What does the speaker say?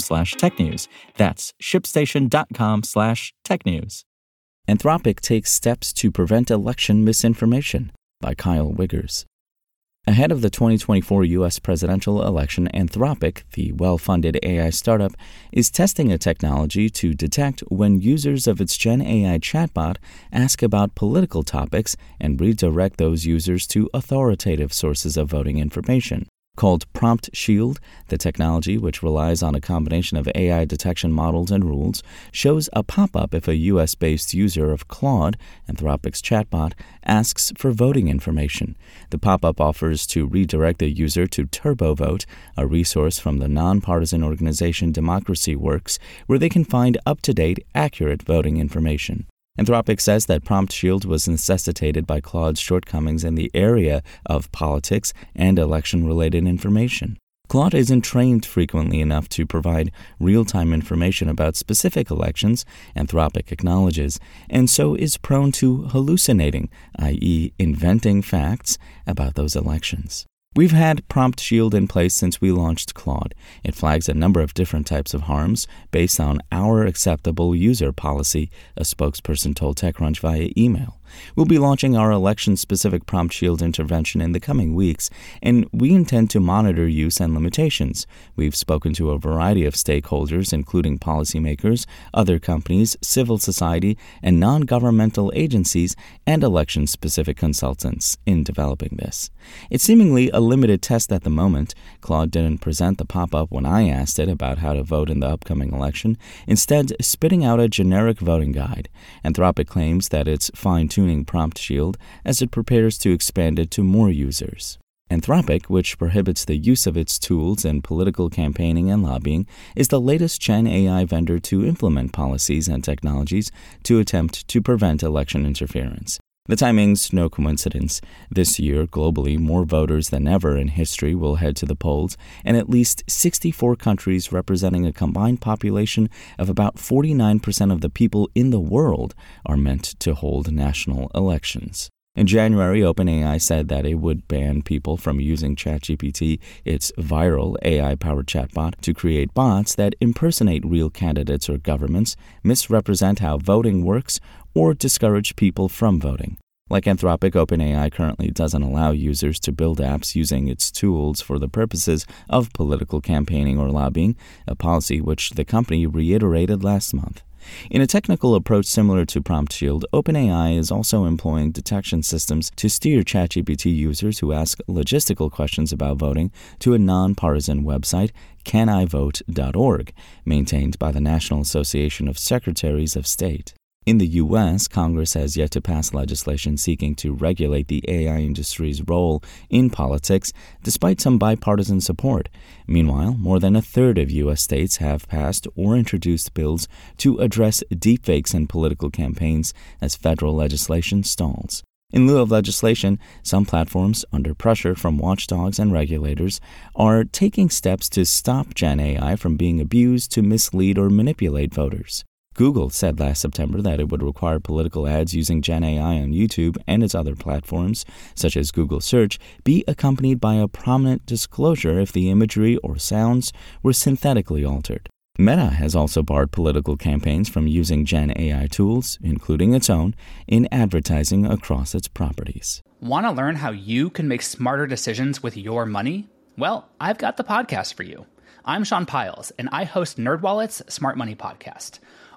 slash technews. That's shipstation.com slash technews. Anthropic takes steps to prevent election misinformation by Kyle Wiggers. Ahead of the 2024 U.S. presidential election, Anthropic, the well funded AI startup, is testing a technology to detect when users of its Gen AI chatbot ask about political topics and redirect those users to authoritative sources of voting information. Called Prompt Shield, the technology, which relies on a combination of AI detection models and rules, shows a pop up if a US based user of Claude, Anthropic's chatbot, asks for voting information. The pop up offers to redirect the user to TurboVote, a resource from the nonpartisan organization Democracy Works, where they can find up to date, accurate voting information. Anthropic says that Prompt Shield was necessitated by Claude's shortcomings in the area of politics and election related information. Claude isn't trained frequently enough to provide real time information about specific elections, Anthropic acknowledges, and so is prone to hallucinating, i.e., inventing facts about those elections. We've had Prompt Shield in place since we launched Claude. It flags a number of different types of harms based on our acceptable user policy, a spokesperson told TechCrunch via email. We'll be launching our election specific Prompt Shield intervention in the coming weeks, and we intend to monitor use and limitations. We've spoken to a variety of stakeholders, including policymakers, other companies, civil society, and non governmental agencies and election specific consultants in developing this. It's seemingly a limited test at the moment. Claude didn't present the pop up when I asked it about how to vote in the upcoming election, instead, spitting out a generic voting guide. Anthropic claims that it's fine tuned tuning Prompt Shield as it prepares to expand it to more users. Anthropic, which prohibits the use of its tools in political campaigning and lobbying, is the latest Gen AI vendor to implement policies and technologies to attempt to prevent election interference. The timing's no coincidence. This year, globally, more voters than ever in history will head to the polls, and at least 64 countries representing a combined population of about 49% of the people in the world are meant to hold national elections. In January, OpenAI said that it would ban people from using ChatGPT, its viral AI powered chatbot, to create bots that impersonate real candidates or governments, misrepresent how voting works, or discourage people from voting. Like Anthropic, OpenAI currently doesn't allow users to build apps using its tools for the purposes of political campaigning or lobbying, a policy which the company reiterated last month. In a technical approach similar to Prompt Shield, OpenAI is also employing detection systems to steer ChatGPT users who ask logistical questions about voting to a nonpartisan website, canivote.org, maintained by the National Association of Secretaries of State. In the U.S., Congress has yet to pass legislation seeking to regulate the AI industry's role in politics, despite some bipartisan support. Meanwhile, more than a third of U.S. states have passed or introduced bills to address deepfakes in political campaigns as federal legislation stalls. In lieu of legislation, some platforms, under pressure from watchdogs and regulators, are taking steps to stop Gen AI from being abused to mislead or manipulate voters. Google said last September that it would require political ads using Gen AI on YouTube and its other platforms, such as Google Search, be accompanied by a prominent disclosure if the imagery or sounds were synthetically altered. Meta has also barred political campaigns from using Gen AI tools, including its own, in advertising across its properties. Want to learn how you can make smarter decisions with your money? Well, I've got the podcast for you. I'm Sean Pyles, and I host NerdWallet's Smart Money Podcast